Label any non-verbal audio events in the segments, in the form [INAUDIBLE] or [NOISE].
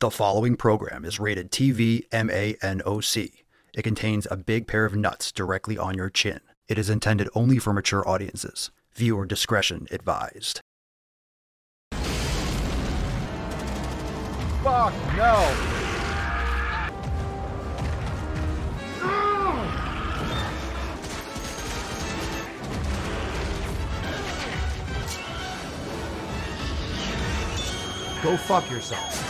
The following program is rated TV MANOC. It contains a big pair of nuts directly on your chin. It is intended only for mature audiences. Viewer discretion advised. Fuck no! Go fuck yourself.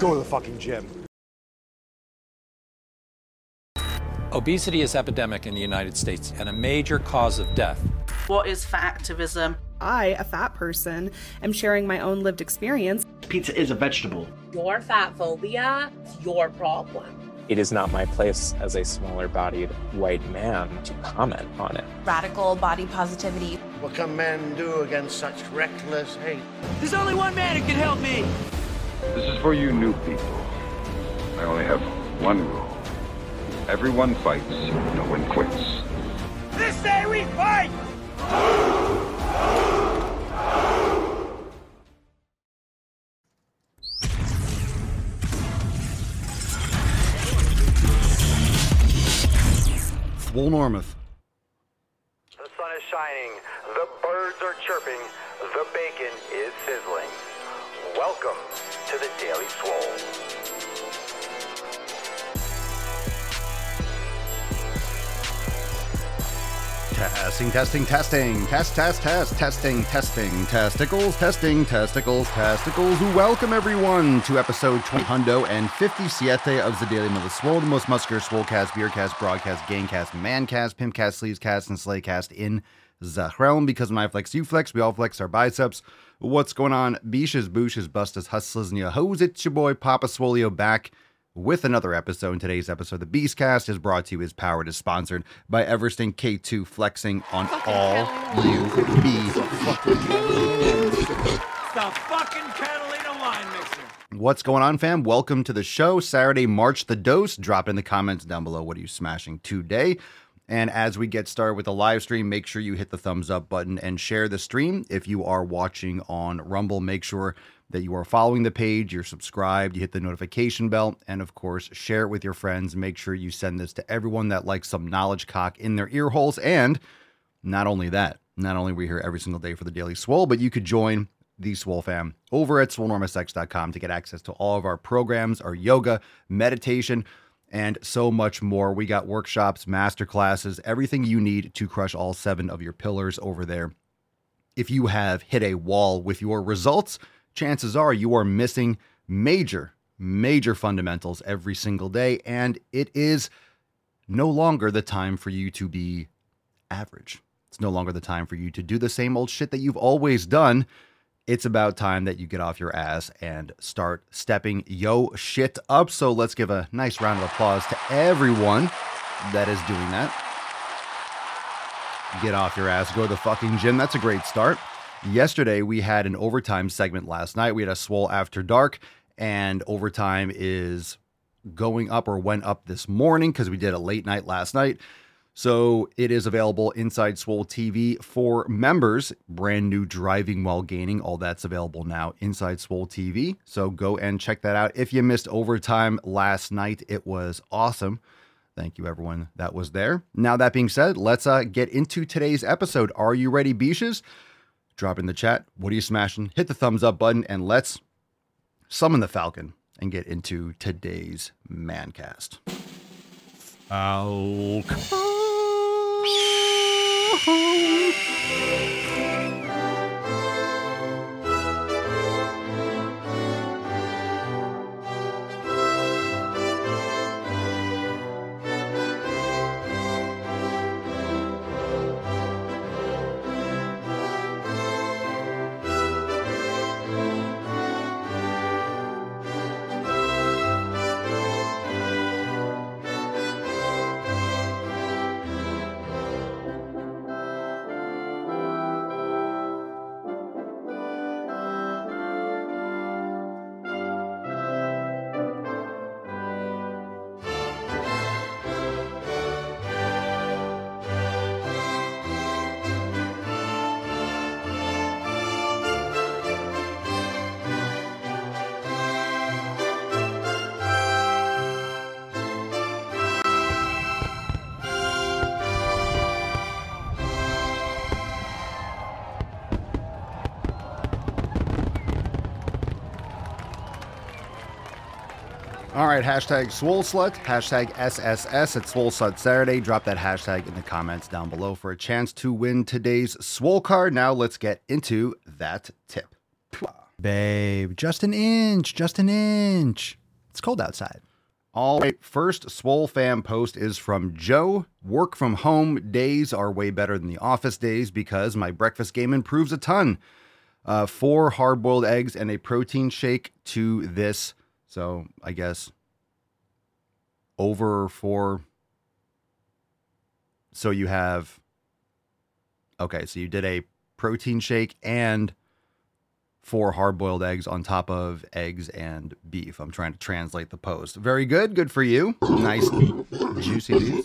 Go to the fucking gym. Obesity is epidemic in the United States and a major cause of death. What is fat activism? I, a fat person, am sharing my own lived experience. Pizza is a vegetable. Your fat phobia is your problem. It is not my place as a smaller bodied white man to comment on it. Radical body positivity. What can men do against such reckless hate? There's only one man who can help me. This is for you new people. I only have one rule. Everyone fights, no one quits. This day we fight! Swolenormous. The sun is shining, the birds are chirping, the bacon is sizzling. Welcome to the Daily Swole. Testing, testing, testing, test, test, test, testing, testing, testicles, testing, testicles, testicles. Welcome everyone to episode 20 hundo and 57 of the Daily Mother Swole, the most muscular swolecast, beercast, broadcast, gamecast, mancast, pimpcast, sleevescast, and slaycast in the realm. Because when I flex, you flex, we all flex our biceps. What's going on? Beaches, booshes, bustas, hustlers, and your hoes. It's your boy Papa Swolio back with another episode. In today's episode, the Beastcast is brought to you, is powered, is sponsored by Eversting K2 flexing on all you be. The fucking Catalina wine mixer. What's going on, fam? Welcome to the show. Saturday, March the dose. Drop in the comments down below. What are you smashing today? And as we get started with the live stream, make sure you hit the thumbs up button and share the stream. If you are watching on Rumble, make sure that you are following the page, you're subscribed, you hit the notification bell, and of course, share it with your friends. Make sure you send this to everyone that likes some knowledge cock in their ear holes. And not only that, not only are we here every single day for the Daily Swole, but you could join the Swole fam over at swolenormousx.com to get access to all of our programs, our yoga, meditation, and so much more. We got workshops, master classes, everything you need to crush all seven of your pillars over there. If you have hit a wall with your results, chances are you are missing major, major fundamentals every single day. And it is no longer the time for you to be average. It's no longer the time for you to do the same old shit that you've always done. It's about time that you get off your ass and start stepping yo shit up. So let's give a nice round of applause to everyone that is doing that. Get off your ass, go to the fucking gym. That's a great start. Yesterday, we had an overtime segment last night. We had a swole after dark, and overtime is going up or went up this morning because we did a late night last night. So it is available inside Swole TV for members. Brand new driving while gaining. All that's available now inside Swole TV. So go and check that out. If you missed overtime last night, it was awesome. Thank you, everyone that was there. Now, that being said, let's uh, get into today's episode. Are you ready, Beaches? Drop in the chat. What are you smashing? Hit the thumbs up button and let's summon the Falcon and get into today's Mancast. Falcon. home. All right, hashtag Swole Slut, hashtag SSS at Swole Slut Saturday. Drop that hashtag in the comments down below for a chance to win today's Swole card. Now let's get into that tip. Babe, just an inch, just an inch. It's cold outside. All right, first Swole fam post is from Joe. Work from home days are way better than the office days because my breakfast game improves a ton. Uh, four hard boiled eggs and a protein shake to this. So I guess over four. So you have. Okay, so you did a protein shake and four hard boiled eggs on top of eggs and beef. I'm trying to translate the post. Very good. Good for you. Nice, juicy.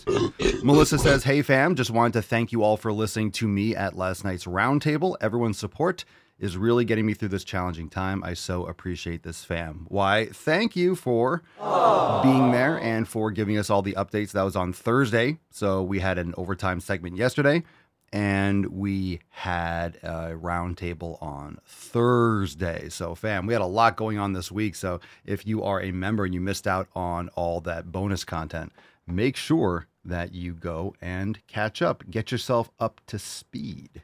Melissa says, Hey fam, just wanted to thank you all for listening to me at last night's roundtable. Everyone's support is really getting me through this challenging time. I so appreciate this fam. Why, thank you for being there and for giving us all the updates. That was on Thursday. So we had an overtime segment yesterday and we had a roundtable on Thursday. So, fam, we had a lot going on this week. So, if you are a member and you missed out on all that bonus content, make sure that you go and catch up. Get yourself up to speed.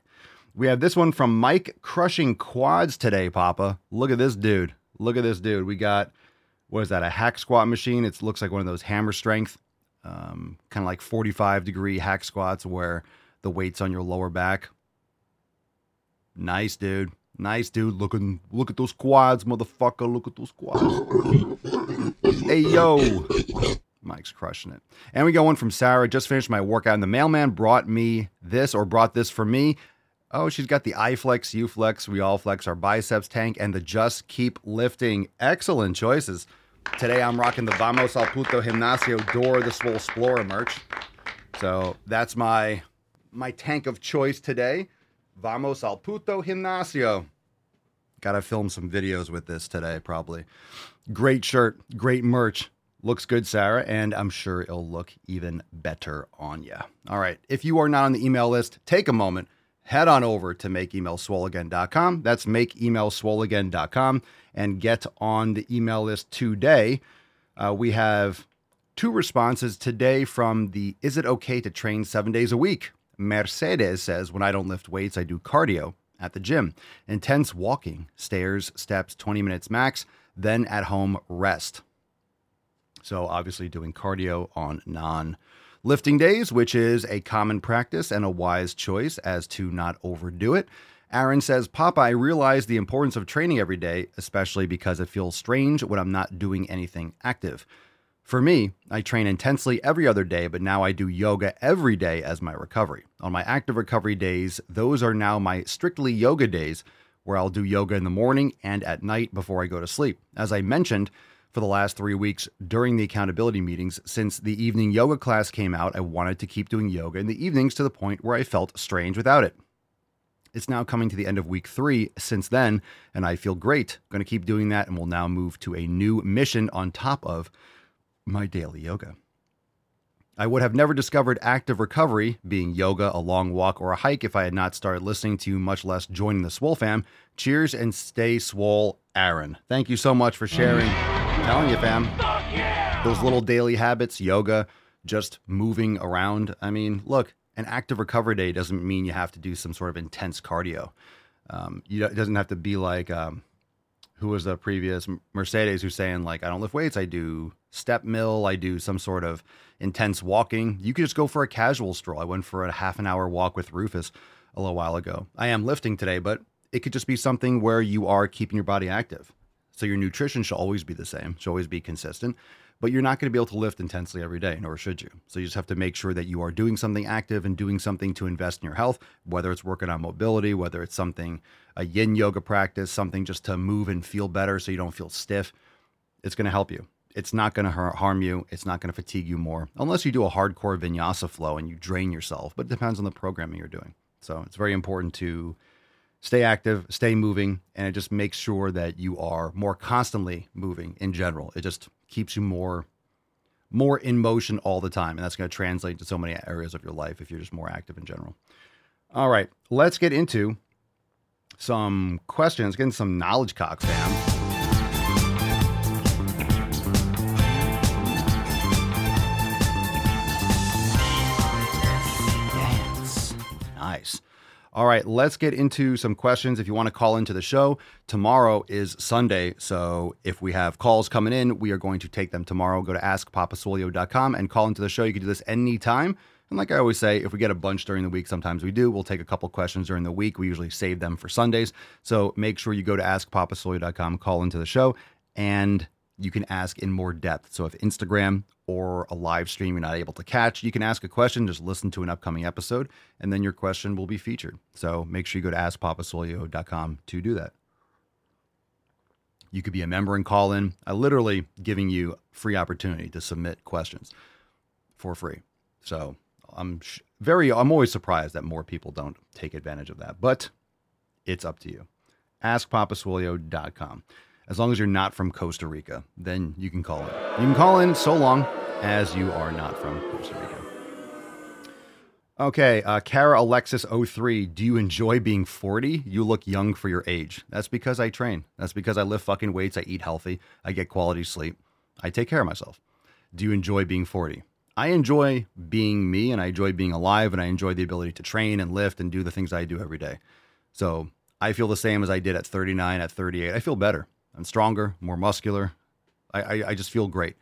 We have this one from Mike crushing quads today, Papa. Look at this dude. Look at this dude. We got, what is that, a hack squat machine? It looks like one of those hammer strength, um, kind of like 45 degree hack squats where the weights on your lower back. Nice, dude. Nice, dude. Looking, look at those quads, motherfucker. Look at those quads. hey, yo. Mike's crushing it. And we got one from Sarah. Just finished my workout, and the mailman brought me this or brought this for me. Oh, she's got the iFlex, UFlex, we all flex our biceps tank, and the Just Keep Lifting. Excellent choices. Today I'm rocking the Vamos al Puto Gimnasio Door the Swole Explorer merch. So that's my my tank of choice today. Vamos al puto gimnasio. Gotta film some videos with this today, probably. Great shirt, great merch. Looks good, Sarah, and I'm sure it'll look even better on you. All right, if you are not on the email list, take a moment, head on over to makeemailswoleagain.com. That's makeemailswoleagain.com and get on the email list today. Uh, we have two responses today from the Is It Okay to Train Seven Days a Week Mercedes says, When I don't lift weights, I do cardio at the gym. Intense walking, stairs, steps, 20 minutes max, then at home rest. So, obviously, doing cardio on non lifting days, which is a common practice and a wise choice as to not overdo it. Aaron says, Papa, I realize the importance of training every day, especially because it feels strange when I'm not doing anything active. For me, I train intensely every other day, but now I do yoga every day as my recovery. On my active recovery days, those are now my strictly yoga days, where I'll do yoga in the morning and at night before I go to sleep. As I mentioned, for the last three weeks during the accountability meetings, since the evening yoga class came out, I wanted to keep doing yoga in the evenings to the point where I felt strange without it. It's now coming to the end of week three since then, and I feel great. Going to keep doing that, and we'll now move to a new mission on top of my daily yoga. I would have never discovered active recovery, being yoga, a long walk, or a hike, if I had not started listening to much less joining the Swole fam. Cheers and stay swole, Aaron. Thank you so much for sharing. Telling you, fam. Those little daily habits, yoga, just moving around. I mean, look, an active recovery day doesn't mean you have to do some sort of intense cardio. Um, you, it doesn't have to be like um, who was the previous Mercedes who's saying like I don't lift weights, I do step mill, I do some sort of intense walking. You could just go for a casual stroll. I went for a half an hour walk with Rufus a little while ago. I am lifting today, but it could just be something where you are keeping your body active. So your nutrition should always be the same, should always be consistent, but you're not going to be able to lift intensely every day, nor should you. So you just have to make sure that you are doing something active and doing something to invest in your health, whether it's working on mobility, whether it's something, a yin yoga practice, something just to move and feel better so you don't feel stiff. It's going to help you. It's not going to harm you. It's not going to fatigue you more, unless you do a hardcore vinyasa flow and you drain yourself. But it depends on the programming you're doing. So it's very important to stay active, stay moving, and it just makes sure that you are more constantly moving in general. It just keeps you more more in motion all the time, and that's going to translate to so many areas of your life if you're just more active in general. All right, let's get into some questions, getting some knowledge cock fam. Nice. All right, let's get into some questions. If you want to call into the show, tomorrow is Sunday. So if we have calls coming in, we are going to take them tomorrow. Go to askpapaswolio.com and call into the show. You can do this anytime. And like I always say, if we get a bunch during the week, sometimes we do. We'll take a couple questions during the week. We usually save them for Sundays. So make sure you go to askpapaswolio.com, call into the show, and you can ask in more depth. So if Instagram or a live stream you're not able to catch, you can ask a question, just listen to an upcoming episode, and then your question will be featured. So make sure you go to askpapaswolio.com to do that. You could be a member and call in. I literally giving you free opportunity to submit questions for free. So I'm very I'm always surprised that more people don't take advantage of that, but it's up to you. AskPapaSwolio.com. As long as you're not from Costa Rica, then you can call in. You can call in so long as you are not from Costa Rica. Okay, uh, Kara Alexis 03, do you enjoy being 40? You look young for your age. That's because I train. That's because I lift fucking weights. I eat healthy. I get quality sleep. I take care of myself. Do you enjoy being 40? I enjoy being me and I enjoy being alive and I enjoy the ability to train and lift and do the things I do every day. So I feel the same as I did at 39, at 38. I feel better. I'm stronger, more muscular. I, I, I just feel great.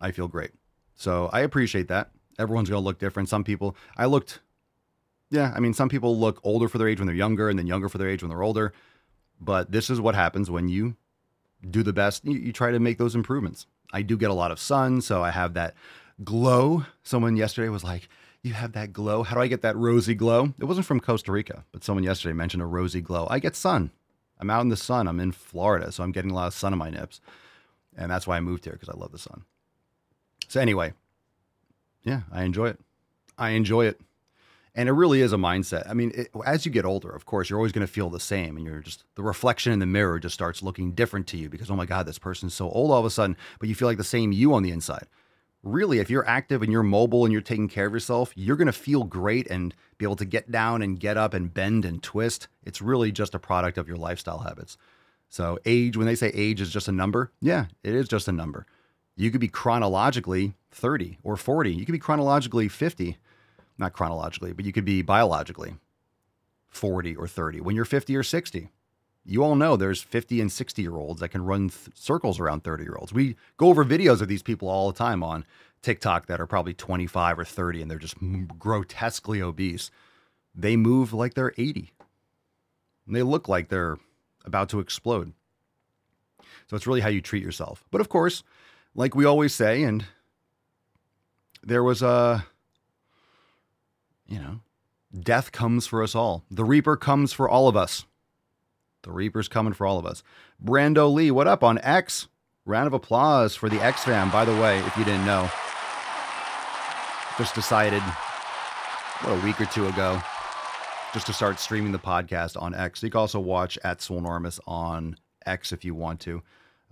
I feel great. So I appreciate that. Everyone's going to look different. Some people, I looked, yeah, I mean, some people look older for their age when they're younger and then younger for their age when they're older. But this is what happens when you do the best. You, you try to make those improvements. I do get a lot of sun, so I have that glow. Someone yesterday was like, You have that glow. How do I get that rosy glow? It wasn't from Costa Rica, but someone yesterday mentioned a rosy glow. I get sun. I'm out in the sun. I'm in Florida, so I'm getting a lot of sun on my nips. And that's why I moved here because I love the sun. So, anyway, yeah, I enjoy it. I enjoy it. And it really is a mindset. I mean, it, as you get older, of course, you're always going to feel the same. And you're just, the reflection in the mirror just starts looking different to you because, oh my God, this person's so old all of a sudden, but you feel like the same you on the inside really, if you're active and you're mobile and you're taking care of yourself, you're going to feel great and be able to get down and get up and bend and twist. It's really just a product of your lifestyle habits. So, age, when they say age is just a number, yeah, it is just a number. You could be chronologically 30 or 40. You could be chronologically 50, not chronologically, but you could be biologically 40 or 30 when you're 50 or 60 you all know there's 50 and 60 year olds that can run th- circles around 30 year olds. We go over videos of these people all the time on TikTok that are probably 25 or 30 and they're just grotesquely obese. They move like they're 80. And they look like they're about to explode. So it's really how you treat yourself. But of course, like we always say, and there was a, you know, death comes for us all. The Reaper comes for all of us. The Reaper's coming for all of us. Brando Lee, what up on X? Round of applause for the X fam, by the way, if you didn't know. Just decided, what, a week or two ago, just to start streaming the podcast on X. You can also watch at Swolenormous on X if you want to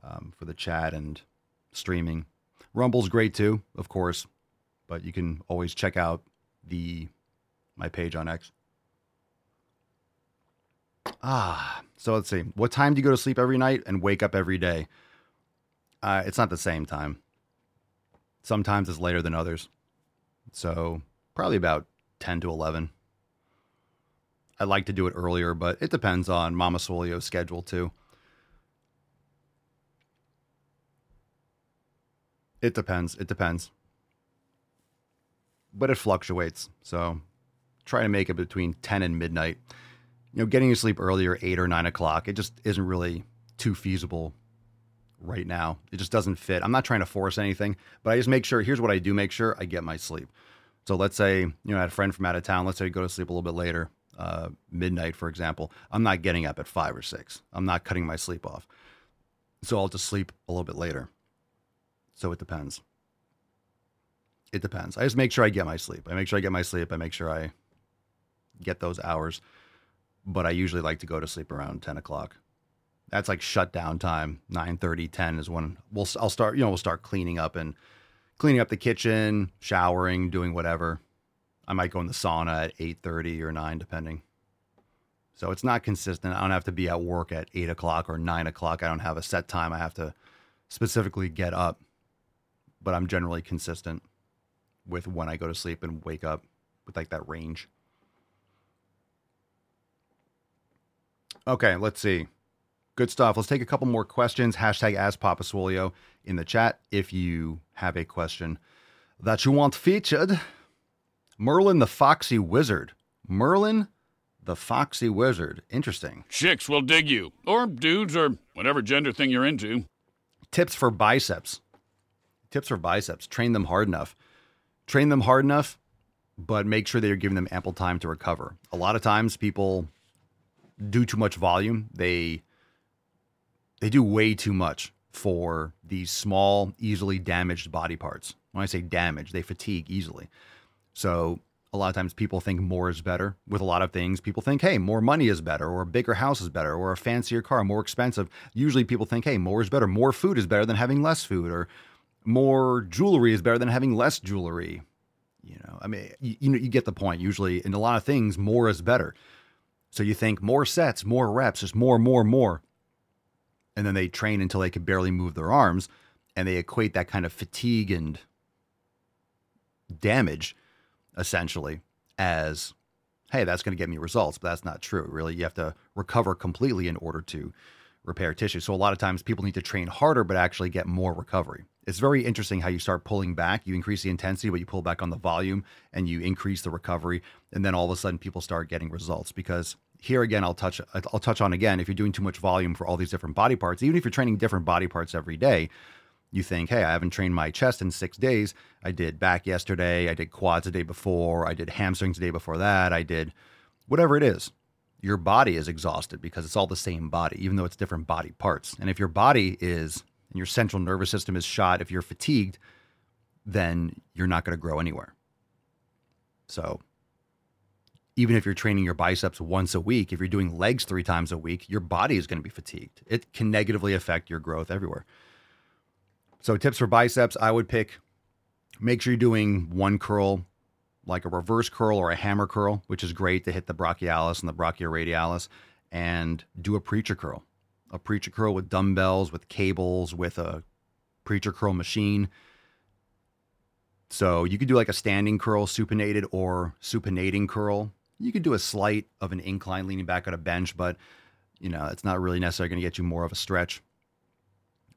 um, for the chat and streaming. Rumble's great too, of course, but you can always check out the my page on X. Ah, so let's see. What time do you go to sleep every night and wake up every day? Uh, it's not the same time. Sometimes it's later than others. So probably about 10 to 11. I like to do it earlier, but it depends on Mama Swolio's schedule too. It depends. It depends. But it fluctuates. So try to make it between 10 and midnight you know, getting to sleep earlier, eight or nine o'clock, it just isn't really too feasible right now. It just doesn't fit. I'm not trying to force anything, but I just make sure. Here's what I do: make sure I get my sleep. So let's say you know I had a friend from out of town. Let's say I go to sleep a little bit later, uh, midnight, for example. I'm not getting up at five or six. I'm not cutting my sleep off. So I'll just sleep a little bit later. So it depends. It depends. I just make sure I get my sleep. I make sure I get my sleep. I make sure I get those hours but I usually like to go to sleep around 10 o'clock. That's like shutdown time. 9 30, 10 is when we'll, I'll start, you know, we'll start cleaning up and cleaning up the kitchen, showering, doing whatever. I might go in the sauna at 8 30 or 9, depending. So it's not consistent. I don't have to be at work at 8 o'clock or 9 o'clock. I don't have a set time I have to specifically get up, but I'm generally consistent with when I go to sleep and wake up with like that range. Okay, let's see. Good stuff. Let's take a couple more questions. Hashtag Ask Papa Swolio in the chat if you have a question that you want featured. Merlin the Foxy Wizard. Merlin the Foxy Wizard. Interesting. Chicks will dig you, or dudes, or whatever gender thing you're into. Tips for biceps. Tips for biceps. Train them hard enough. Train them hard enough, but make sure that you're giving them ample time to recover. A lot of times people do too much volume. They they do way too much for these small, easily damaged body parts. When I say damage, they fatigue easily. So a lot of times people think more is better with a lot of things. People think, hey, more money is better, or a bigger house is better, or a fancier car, more expensive. Usually people think, hey, more is better. More food is better than having less food, or more jewelry is better than having less jewelry. You know, I mean, you, you know, you get the point. Usually, in a lot of things, more is better. So you think more sets, more reps, just more, more, more. And then they train until they can barely move their arms, and they equate that kind of fatigue and damage essentially as hey that's going to get me results but that's not true really. You have to recover completely in order to repair tissue. So a lot of times people need to train harder but actually get more recovery it's very interesting how you start pulling back you increase the intensity but you pull back on the volume and you increase the recovery and then all of a sudden people start getting results because here again I'll touch I'll touch on again if you're doing too much volume for all these different body parts even if you're training different body parts every day you think, hey, I haven't trained my chest in six days. I did back yesterday. I did quads the day before. I did hamstrings the day before that. I did whatever it is. Your body is exhausted because it's all the same body, even though it's different body parts. And if your body is, and your central nervous system is shot, if you're fatigued, then you're not going to grow anywhere. So even if you're training your biceps once a week, if you're doing legs three times a week, your body is going to be fatigued. It can negatively affect your growth everywhere. So tips for biceps, I would pick make sure you're doing one curl like a reverse curl or a hammer curl, which is great to hit the brachialis and the brachioradialis, and do a preacher curl. A preacher curl with dumbbells, with cables, with a preacher curl machine. So you could do like a standing curl, supinated or supinating curl. You could do a slight of an incline leaning back on a bench, but you know, it's not really necessarily going to get you more of a stretch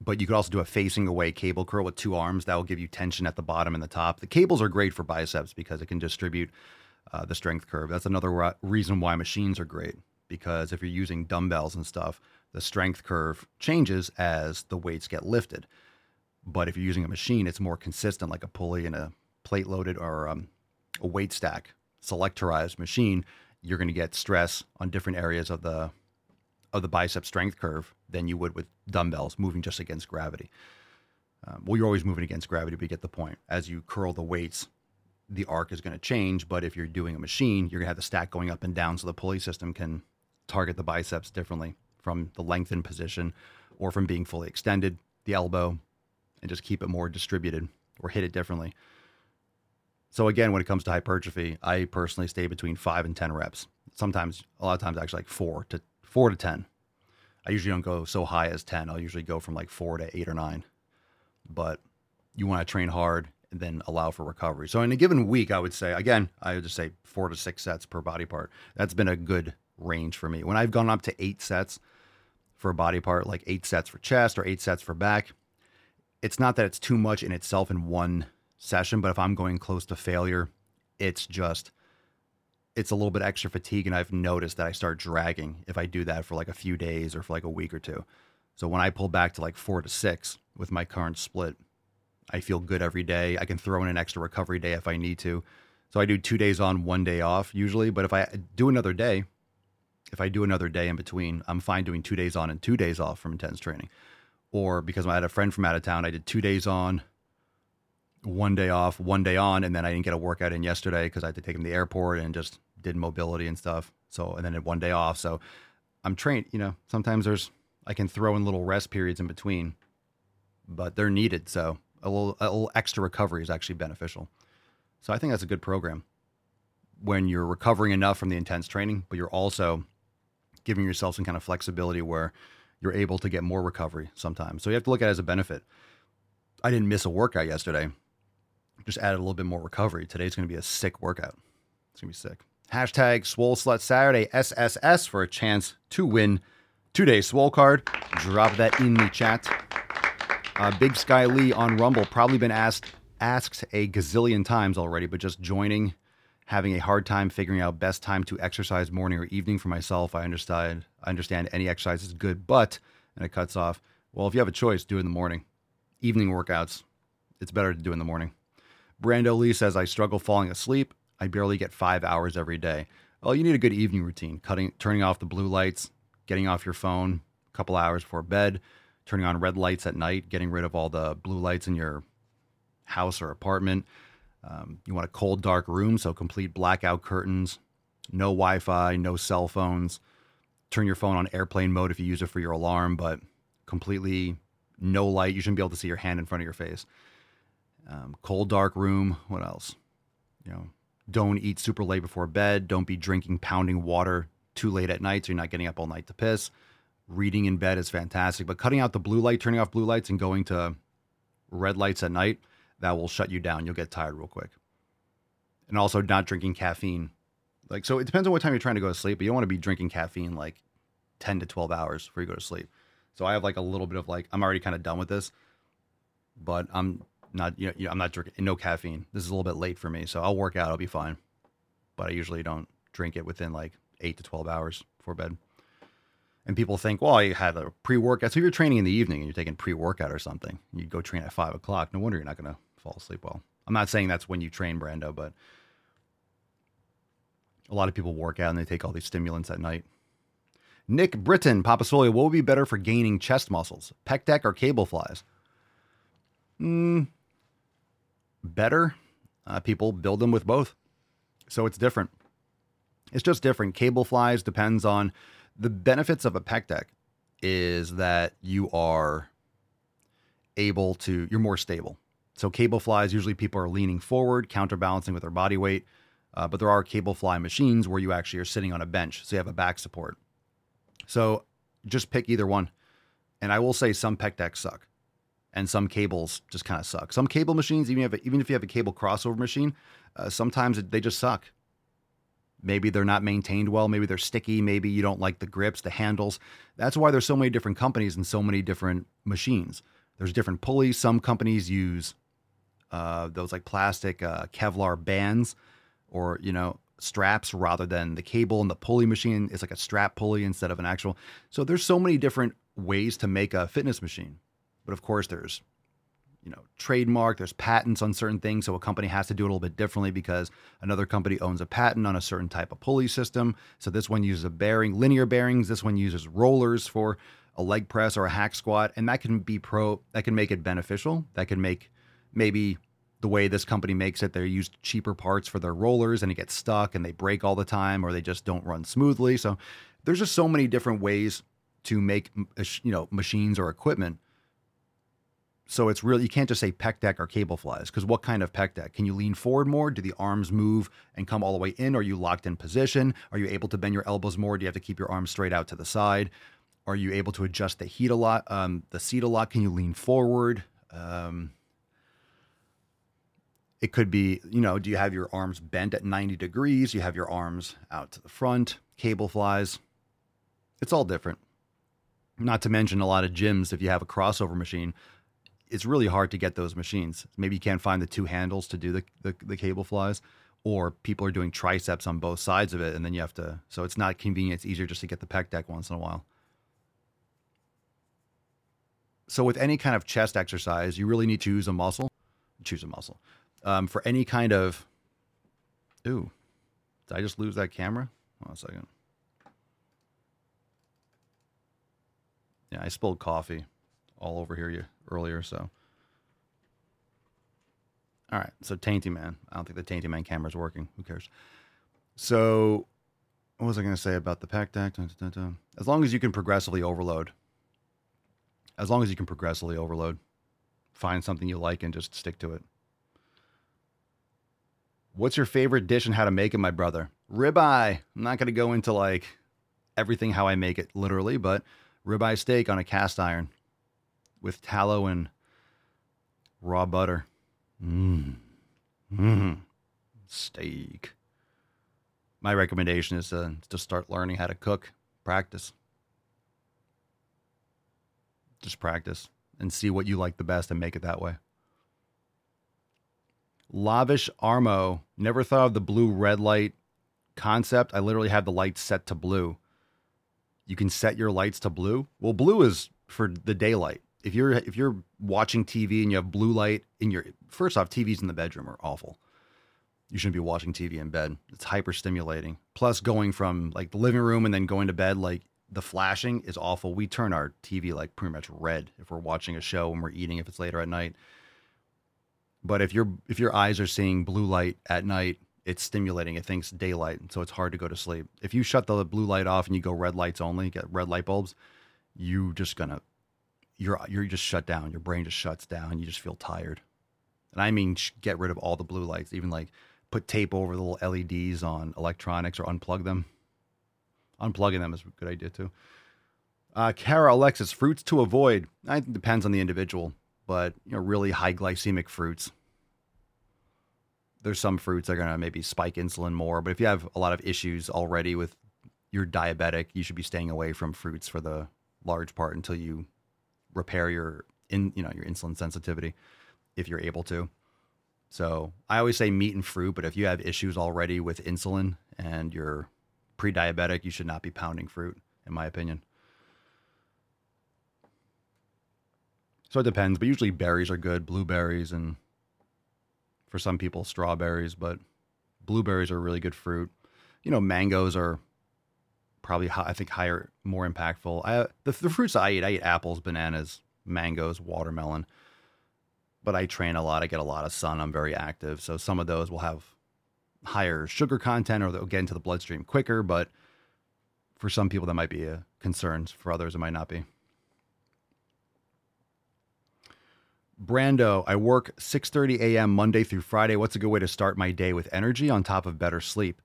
but you could also do a facing away cable curl with two arms. That will give you tension at the bottom and the top. The cables are great for biceps because it can distribute uh, the strength curve. That's another re- reason why machines are great because if you're using dumbbells and stuff, the strength curve changes as the weights get lifted. But if you're using a machine, it's more consistent, like a pulley and a plate loaded or um, a weight stack selectorized machine. You're going to get stress on different areas of the of the bicep strength curve than you would with dumbbells moving just against gravity. Um, well, you're always moving against gravity, but you get the point. As you curl the weights, the arc is going to change. But if you're doing a machine, you're going to have the stack going up and down, so the pulley system can target the biceps differently from the lengthened position or from being fully extended, the elbow, and just keep it more distributed or hit it differently. So again, when it comes to hypertrophy, I personally stay between five and ten reps. Sometimes, a lot of times, actually like four to four to 10. I usually don't go so high as 10. I'll usually go from like four to eight or nine. But you want to train hard and then allow for recovery. So in a given week, I would say, again, I would just say four to six sets per body part. That's been a good range for me. When I've gone up to eight sets for a body part, like eight sets for chest or eight sets for back, it's not that it's too much in itself in one session, but if I'm going close to failure, it's just it's a little bit extra fatigue and I've noticed that I start dragging if I do that for like a few days or for like a week or two. So when I pull back to like 4 to 6 with my current split, I feel good every day. I can throw in an extra recovery day if I need to. So I do 2 days on, 1 day off usually, but if I do another day, if I do another day in between, I'm fine doing 2 days on and 2 days off from intense training. Or because I had a friend from out of town, I did 2 days on, one day off, one day on, and then I didn't get a workout in yesterday because I had to take him to the airport and just did mobility and stuff. So and then one day off. So I'm trained. You know, sometimes there's I can throw in little rest periods in between, but they're needed. So a little a little extra recovery is actually beneficial. So I think that's a good program when you're recovering enough from the intense training, but you're also giving yourself some kind of flexibility where you're able to get more recovery sometimes. So you have to look at it as a benefit. I didn't miss a workout yesterday just added a little bit more recovery. Today's going to be a sick workout. It's going to be sick. Hashtag Swole Slut Saturday SSS for a chance to win Two-day swole card. Drop that in the chat. Uh, Big Sky Lee on Rumble probably been asked asked a gazillion times already, but just joining, having a hard time figuring out best time to exercise morning or evening for myself. I understand. I understand any exercise is good, but and it cuts off. Well, if you have a choice, do it in the morning. Evening workouts, it's better to do in the morning. Brando Lee says I struggle falling asleep. I barely get five hours every day. Well, you need a good evening routine. Cutting, turning off the blue lights, getting off your phone a couple hours before bed, turning on red lights at night, getting rid of all the blue lights in your house or apartment. Um, you want a cold, dark room, so complete blackout curtains, no Wi Fi, no cell phones. Turn your phone on airplane mode if you use it for your alarm, but completely no light. You shouldn't be able to see your hand in front of your face. Um, cold, dark room. What else? You know, don't eat super late before bed. Don't be drinking pounding water too late at night so you're not getting up all night to piss. Reading in bed is fantastic, but cutting out the blue light, turning off blue lights, and going to red lights at night, that will shut you down. You'll get tired real quick. And also not drinking caffeine. Like, so it depends on what time you're trying to go to sleep, but you don't want to be drinking caffeine like 10 to 12 hours before you go to sleep. So I have like a little bit of like, I'm already kind of done with this, but I'm not, you know, I'm not drinking no caffeine. This is a little bit late for me. So I'll work out. I'll be fine. But I usually don't drink it within like eight to 12 hours before bed. And people think, well, you had a pre workout. So if you're training in the evening and you're taking pre workout or something, you go train at five o'clock. No wonder you're not going to fall asleep well. I'm not saying that's when you train, Brando, but a lot of people work out and they take all these stimulants at night. Nick Britton, Papa Swolio, what would be better for gaining chest muscles, pec deck or cable flies? Hmm, better. Uh, people build them with both. So it's different. It's just different. Cable flies depends on the benefits of a pec deck is that you are able to, you're more stable. So cable flies, usually people are leaning forward, counterbalancing with their body weight. Uh, but there are cable fly machines where you actually are sitting on a bench. So you have a back support. So just pick either one. And I will say some pec decks suck and some cables just kind of suck. Some cable machines, even if, even if you have a cable crossover machine, uh, sometimes they just suck. Maybe they're not maintained well. Maybe they're sticky. Maybe you don't like the grips, the handles. That's why there's so many different companies and so many different machines. There's different pulleys. Some companies use uh, those like plastic uh, Kevlar bands or, you know, straps rather than the cable and the pulley machine is like a strap pulley instead of an actual. So there's so many different ways to make a fitness machine. But of course, there's you know trademark there's patents on certain things so a company has to do it a little bit differently because another company owns a patent on a certain type of pulley system so this one uses a bearing linear bearings this one uses rollers for a leg press or a hack squat and that can be pro that can make it beneficial that can make maybe the way this company makes it they use cheaper parts for their rollers and it gets stuck and they break all the time or they just don't run smoothly so there's just so many different ways to make you know machines or equipment so it's really you can't just say pec deck or cable flies because what kind of pec deck? Can you lean forward more? Do the arms move and come all the way in? Are you locked in position? Are you able to bend your elbows more? Do you have to keep your arms straight out to the side? Are you able to adjust the heat a lot, um, the seat a lot? Can you lean forward? Um, it could be, you know, do you have your arms bent at 90 degrees? You have your arms out to the front, cable flies. It's all different. Not to mention a lot of gyms, if you have a crossover machine, it's really hard to get those machines. Maybe you can't find the two handles to do the, the, the, cable flies, or people are doing triceps on both sides of it, and then you have to. So it's not convenient. It's easier just to get the pec deck once in a while. So with any kind of chest exercise, you really need to use a muscle. Choose a muscle um, for any kind of. Ooh, did I just lose that camera? Hold on a second. Yeah, I spilled coffee all over here you earlier. So, all right. So Tainty Man. I don't think the Tainty Man camera is working. Who cares? So, what was I going to say about the pec deck? As long as you can progressively overload. As long as you can progressively overload, find something you like and just stick to it. What's your favorite dish and how to make it, my brother? Ribeye. I'm not going to go into like everything how I make it literally, but ribeye steak on a cast iron with tallow and raw butter. Mmm. Mmm. Steak. My recommendation is to, to start learning how to cook, practice. Just practice and see what you like the best and make it that way. Lavish Armo. Never thought of the blue red light concept. I literally have the lights set to blue. You can set your lights to blue. Well, blue is for the daylight. If you're if you're watching TV and you have blue light in your first off, TVs in the bedroom are awful. You shouldn't be watching TV in bed. It's hyper stimulating. Plus, going from like the living room and then going to bed, like the flashing is awful. We turn our TV like pretty much red if we're watching a show and we're eating if it's later at night. But if your if your eyes are seeing blue light at night, it's stimulating. It thinks daylight, so it's hard to go to sleep. If you shut the blue light off and you go red lights only, get red light bulbs, you just gonna you're you're just shut down. Your brain just shuts down. You just feel tired. And I mean, get rid of all the blue lights. Even like put tape over the little LEDs on electronics or unplug them. Unplugging them is a good idea too. Uh, Kara Alexis, fruits to avoid. I think it depends on the individual, but you know, really high glycemic fruits. There's some fruits that are gonna maybe spike insulin more, but if you have a lot of issues already with you're diabetic, you should be staying away from fruits for the large part until you repair your in you know your insulin sensitivity if you're able to. So I always say meat and fruit, but if you have issues already with insulin and you're pre-diabetic, you should not be pounding fruit, in my opinion. So it depends, but usually berries are good, blueberries, and for some people strawberries, but blueberries are really good fruit. You know, mangoes are probably I think higher, more impactful. I the, the fruits I eat, I eat apples, bananas, mangoes, watermelon. But I train a lot. I get a lot of sun. I'm very active, so some of those will have higher sugar content, or they'll get into the bloodstream quicker. But for some people, that might be uh, a concern. For others, it might not be. Brando, I work 6:30 a.m. Monday through Friday. What's a good way to start my day with energy on top of better sleep?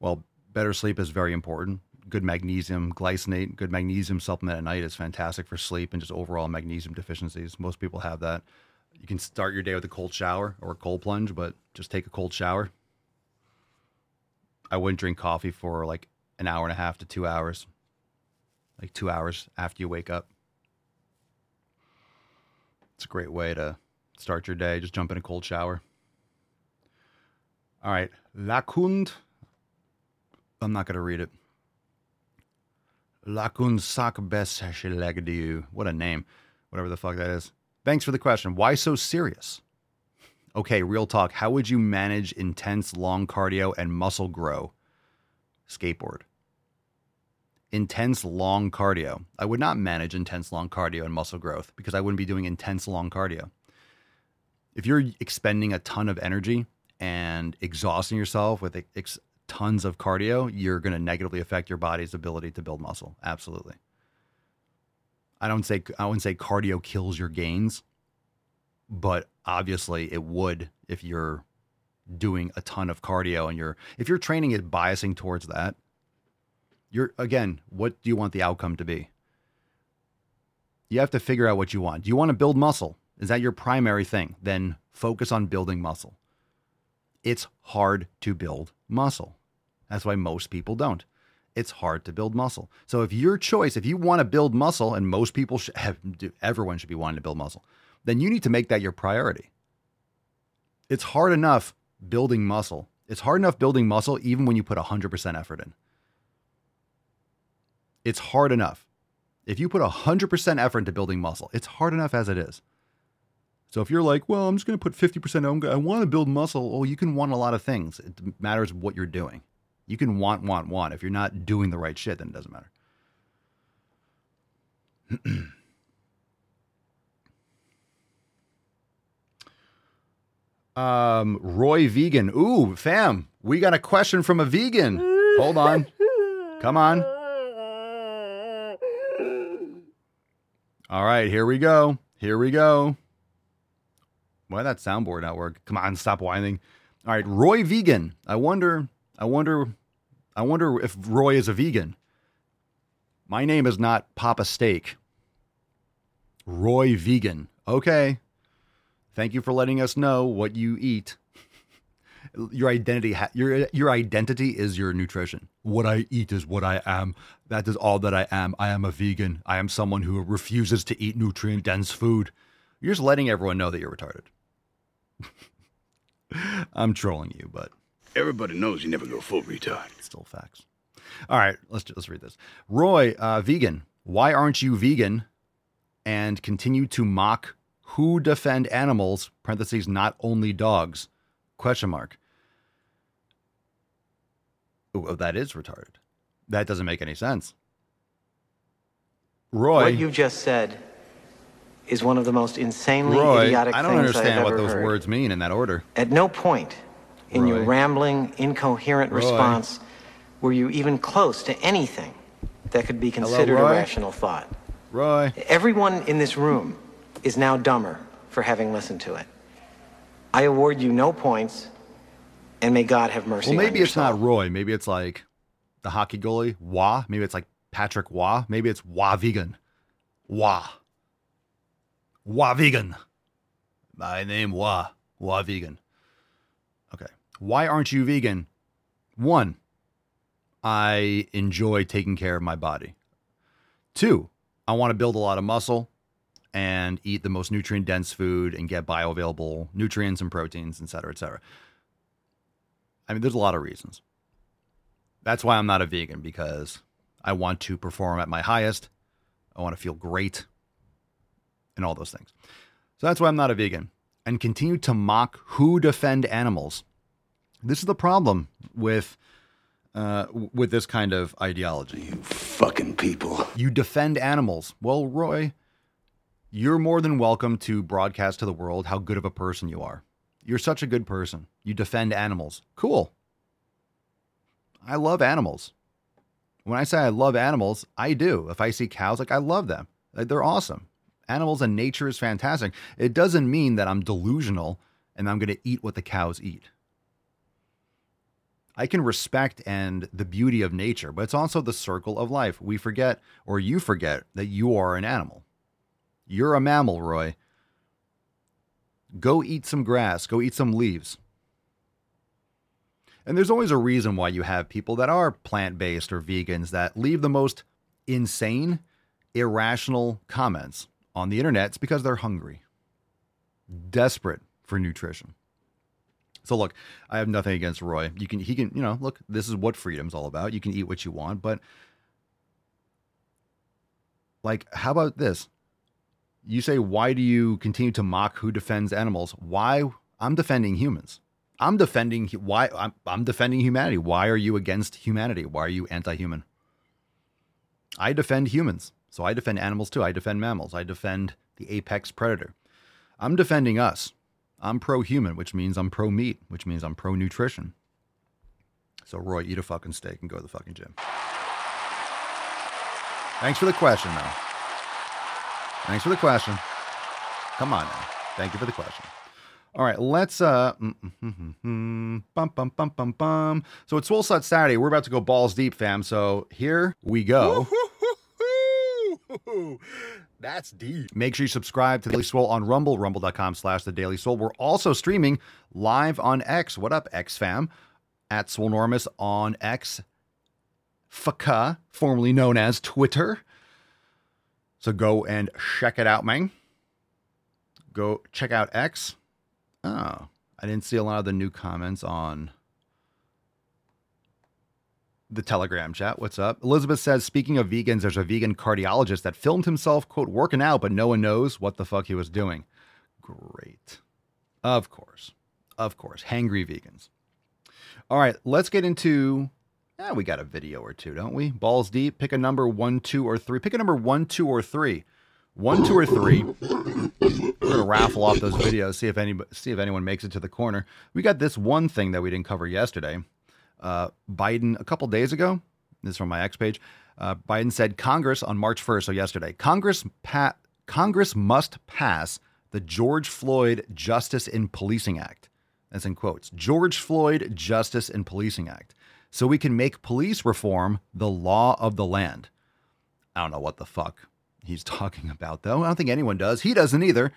Well, better sleep is very important. Good magnesium glycinate, good magnesium supplement at night is fantastic for sleep and just overall magnesium deficiencies. Most people have that. You can start your day with a cold shower or a cold plunge, but just take a cold shower. I wouldn't drink coffee for like an hour and a half to 2 hours. Like 2 hours after you wake up. It's a great way to start your day. Just jump in a cold shower. All right. Lacund. I'm not going to read it. Lacund Sakbeshelagdiu. What a name. Whatever the fuck that is. Thanks for the question. Why so serious? Okay, real talk. How would you manage intense long cardio and muscle grow? Skateboard intense long cardio. I would not manage intense long cardio and muscle growth because I wouldn't be doing intense long cardio. If you're expending a ton of energy and exhausting yourself with ex- tons of cardio, you're going to negatively affect your body's ability to build muscle. Absolutely. I don't say I wouldn't say cardio kills your gains, but obviously it would if you're doing a ton of cardio and you're if you're training it biasing towards that you're again, what do you want the outcome to be? You have to figure out what you want. Do you want to build muscle? Is that your primary thing? Then focus on building muscle. It's hard to build muscle. That's why most people don't. It's hard to build muscle. So if your choice, if you want to build muscle, and most people should [LAUGHS] have, everyone should be wanting to build muscle, then you need to make that your priority. It's hard enough building muscle. It's hard enough building muscle even when you put 100% effort in. It's hard enough. If you put 100% effort into building muscle, it's hard enough as it is. So if you're like, well, I'm just going to put 50%, I want to build muscle. Oh, you can want a lot of things. It matters what you're doing. You can want, want, want. If you're not doing the right shit, then it doesn't matter. [CLEARS THROAT] um, Roy Vegan. Ooh, fam, we got a question from a vegan. Hold on. Come on. All right, here we go. Here we go. Why that soundboard not work? Come on, stop whining. All right, Roy Vegan. I wonder, I wonder, I wonder if Roy is a vegan. My name is not Papa Steak. Roy Vegan. Okay. Thank you for letting us know what you eat. Your identity, ha- your your identity is your nutrition. What I eat is what I am. That is all that I am. I am a vegan. I am someone who refuses to eat nutrient dense food. You're just letting everyone know that you're retarded. [LAUGHS] I'm trolling you, but Everybody knows you never go full retard. still facts. All right, let's let's read this. Roy, uh, vegan. Why aren't you vegan? And continue to mock who defend animals? Parentheses, not only dogs. Question mark. Oh, that is retarded. That doesn't make any sense. Roy, What you've just said is one of the most insanely Roy, idiotic I don't things understand I've what those heard. words mean in that order. At no point in your rambling, incoherent Roy. response were you even close to anything that could be considered a Roy? rational thought. Roy, Everyone in this room is now dumber for having listened to it. I award you no points, and may God have mercy well, maybe it's not Roy. Maybe it's like the hockey goalie, Wah. Maybe it's like Patrick Wah. Maybe it's Wah Vegan. Wah. Wah Vegan. My name Wah. Wah Vegan. Okay. Why aren't you vegan? One, I enjoy taking care of my body. Two, I want to build a lot of muscle and eat the most nutrient dense food and get bioavailable nutrients and proteins, et cetera, et cetera. I mean, there's a lot of reasons. That's why I'm not a vegan because I want to perform at my highest. I want to feel great and all those things. So that's why I'm not a vegan and continue to mock who defend animals. This is the problem with uh, with this kind of ideology. You fucking people. You defend animals. Well, Roy, you're more than welcome to broadcast to the world how good of a person you are. You're such a good person. You defend animals. Cool. I love animals. When I say I love animals, I do. If I see cows, like I love them. Like, they're awesome. Animals and nature is fantastic. It doesn't mean that I'm delusional and I'm going to eat what the cows eat. I can respect and the beauty of nature, but it's also the circle of life. We forget, or you forget, that you are an animal. You're a mammal, Roy. Go eat some grass, go eat some leaves. And there's always a reason why you have people that are plant based or vegans that leave the most insane, irrational comments on the internet. It's because they're hungry, desperate for nutrition. So look, I have nothing against Roy. You can he can, you know, look, this is what freedom's all about. You can eat what you want, but like how about this? You say why do you continue to mock who defends animals? Why I'm defending humans. I'm defending why I'm, I'm defending humanity. Why are you against humanity? Why are you anti-human? I defend humans. So I defend animals too. I defend mammals. I defend the apex predator. I'm defending us. I'm pro human, which means I'm pro meat, which means I'm pro nutrition. So, Roy, eat a fucking steak and go to the fucking gym. Thanks for the question, though. Thanks for the question. Come on now. Thank you for the question. All right, let's uh mm, mm, mm, bum bum bum bum bum. So it's Swole Slut Saturday. We're about to go balls deep, fam. So here we go. That's deep. Make sure you subscribe to the Daily Swole on Rumble, rumble.com slash the Daily Swole. We're also streaming live on X. What up, X fam? At Swolenormous on X. FK, formerly known as Twitter. So go and check it out, man. Go check out X. Oh, I didn't see a lot of the new comments on the Telegram chat. What's up? Elizabeth says, speaking of vegans, there's a vegan cardiologist that filmed himself, quote, working out, but no one knows what the fuck he was doing. Great. Of course. Of course. Hangry vegans. All right, let's get into. Yeah, we got a video or two, don't we? Balls deep. Pick a number one, two, or three. Pick a number one, two, or three. One, two, or three. We're gonna raffle off those videos. See if any see if anyone makes it to the corner. We got this one thing that we didn't cover yesterday. Uh, Biden a couple days ago. This is from my X page. Uh, Biden said Congress on March 1st, so yesterday, Congress pa- Congress must pass the George Floyd Justice in Policing Act. That's in quotes. George Floyd Justice in Policing Act. So we can make police reform the law of the land. I don't know what the fuck he's [LAUGHS] talking about, though. I don't think anyone does. He doesn't either.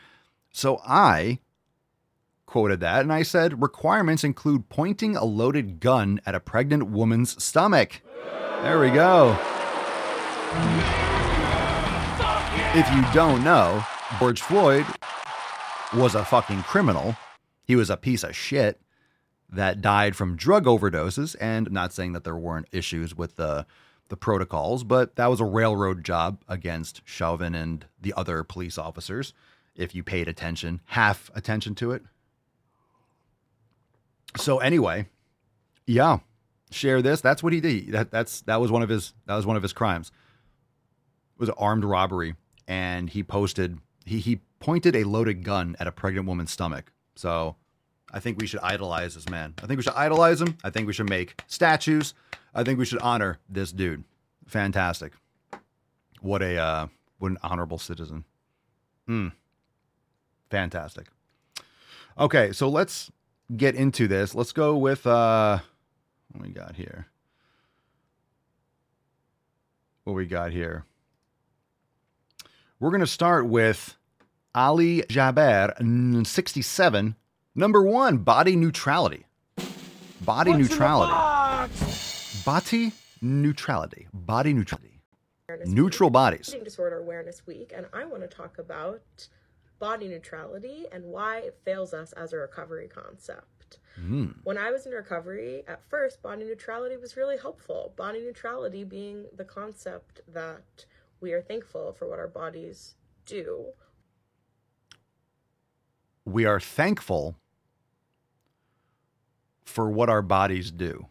So I quoted that, and I said requirements include pointing a loaded gun at a pregnant woman's stomach. There we go. If you don't know, George Floyd was a fucking criminal. He was a piece of shit that died from drug overdoses. And I'm not saying that there weren't issues with the the protocols, but that was a railroad job against Chauvin and the other police officers. If you paid attention, half attention to it. So anyway, yeah, share this. That's what he did. That that's that was one of his that was one of his crimes. It was an armed robbery, and he posted he he pointed a loaded gun at a pregnant woman's stomach. So I think we should idolize this man. I think we should idolize him. I think we should make statues. I think we should honor this dude. Fantastic. What a uh, what an honorable citizen. Hmm. Fantastic. Okay, so let's get into this. Let's go with uh what we got here. What we got here. We're to start with Ali Jaber, 67. Number one, body neutrality. Body What's neutrality. Body neutrality. Body neutrality. Neutral bodies. Eating Disorder Awareness Week, and I want to talk about body neutrality and why it fails us as a recovery concept. Mm. When I was in recovery, at first, body neutrality was really helpful. Body neutrality being the concept that we are thankful for what our bodies do. We are thankful for what our bodies do.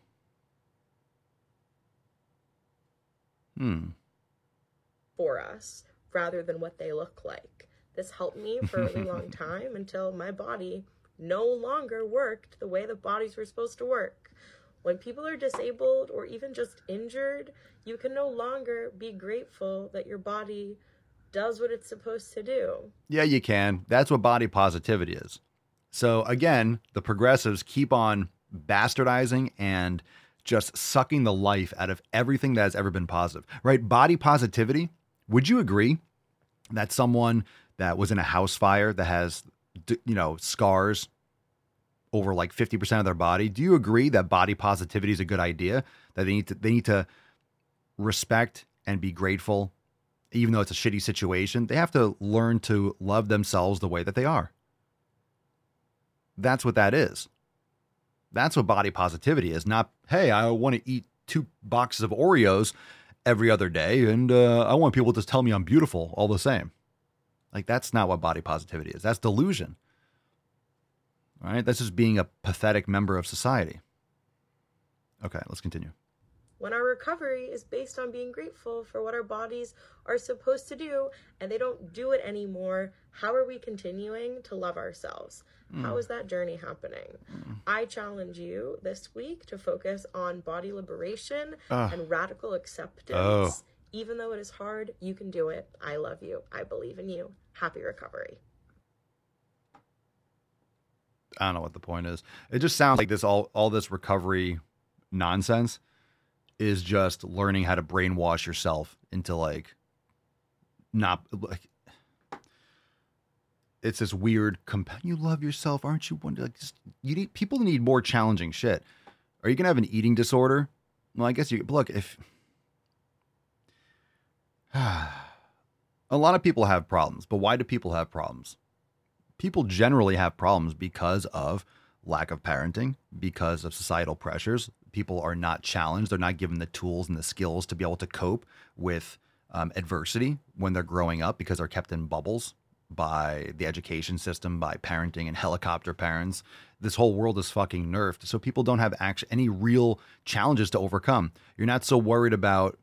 Hmm. For us, rather than what they look like. This helped me for a really long [LAUGHS] time until my body no longer worked the way the bodies were supposed to work. When people are disabled or even just injured, you can no longer be grateful that your body does what it's supposed to do. Yeah, you can. That's what body positivity is. So again, the progressives keep on bastardizing and just sucking the life out of everything that has ever been positive, right? Body positivity. Would you agree that someone that was in a house fire that has, you know, scars over like 50% of their body, do you agree that body positivity is a good idea? That they need to, they need to respect and be grateful, even though it's a shitty situation. They have to learn to love themselves the way that they are. That's what that is. That's what body positivity is. Not, hey, I want to eat two boxes of Oreos every other day, and uh, I want people to just tell me I'm beautiful all the same. Like, that's not what body positivity is. That's delusion. All right. That's just being a pathetic member of society. Okay, let's continue. When our recovery is based on being grateful for what our bodies are supposed to do and they don't do it anymore, how are we continuing to love ourselves? Mm. How is that journey happening? Mm. I challenge you this week to focus on body liberation uh. and radical acceptance. Oh. Even though it is hard, you can do it. I love you. I believe in you. Happy recovery. I don't know what the point is. It just sounds like this all all this recovery nonsense is just learning how to brainwash yourself into like not like it's this weird comp- you love yourself aren't you? One like just, you need people need more challenging shit. Are you gonna have an eating disorder? Well i guess you look if [SIGHS] a lot of people have problems but why do people have problems? People generally have problems because of lack of parenting, because of societal pressures. People are not challenged, they're not given the tools and the skills to be able to cope with um, adversity when they're growing up because they're kept in bubbles by the education system, by parenting and helicopter parents. This whole world is fucking nerfed. So people don't have any real challenges to overcome. You're not so worried about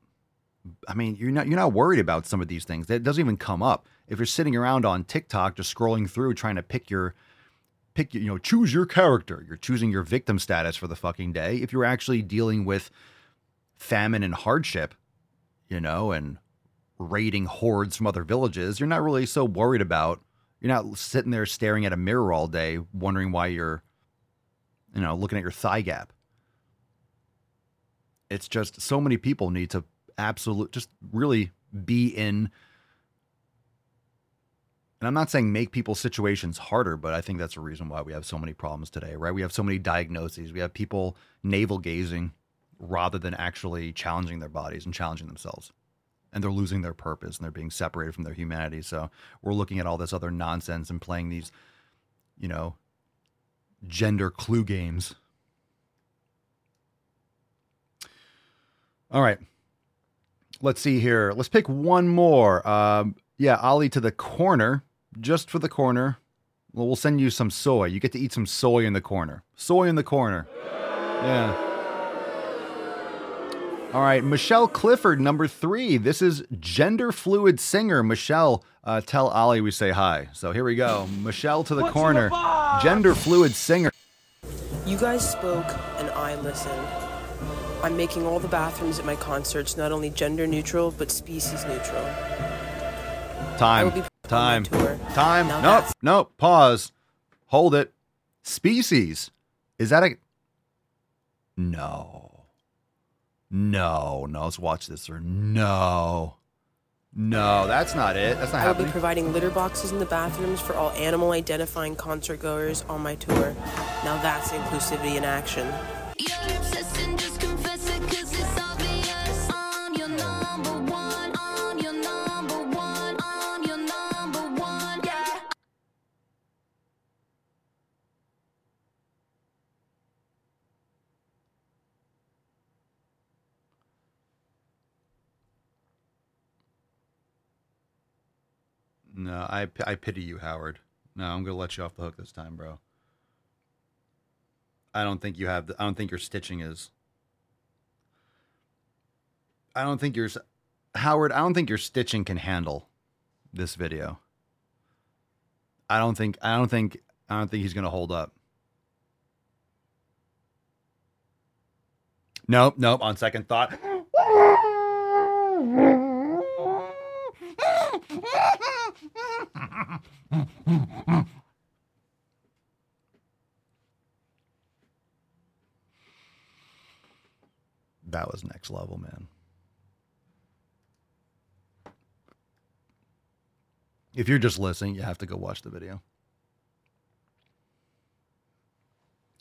I mean, you're not you're not worried about some of these things. That doesn't even come up. If you're sitting around on TikTok just scrolling through trying to pick your pick you know, choose your character. You're choosing your victim status for the fucking day. If you're actually dealing with famine and hardship, you know, and raiding hordes from other villages, you're not really so worried about you're not sitting there staring at a mirror all day wondering why you're you know, looking at your thigh gap. It's just so many people need to absolute just really be in And I'm not saying make people's situations harder, but I think that's the reason why we have so many problems today, right? We have so many diagnoses. We have people navel gazing rather than actually challenging their bodies and challenging themselves. And they're losing their purpose and they're being separated from their humanity. So we're looking at all this other nonsense and playing these, you know, gender clue games. All right. Let's see here. Let's pick one more. Um, yeah, Ollie to the corner, just for the corner. Well, we'll send you some soy. You get to eat some soy in the corner. Soy in the corner. Yeah. All right, Michelle Clifford, number three. This is gender fluid singer. Michelle, uh, tell Ollie we say hi. So here we go. Michelle to the What's corner. the Gender fluid singer. You guys spoke and I listened. I'm making all the bathrooms at my concerts not only gender neutral, but species neutral. Time. be Time. Time. Now Nope. that's- Nope. Pause. Hold it. Species. Is that a. No. No. No. Let's watch this. Or no. No, that's not it. That's not happening. I will be providing litter boxes in the bathrooms for all animal identifying concert goers on my tour. Now that's inclusivity in action. No, I, I pity you, Howard. No, I'm gonna let you off the hook this time, bro. I don't think you have. The, I don't think your stitching is. I don't think your Howard. I don't think your stitching can handle this video. I don't think. I don't think. I don't think he's gonna hold up. Nope. Nope. On second thought. [LAUGHS] That was next level, man. If you're just listening, you have to go watch the video.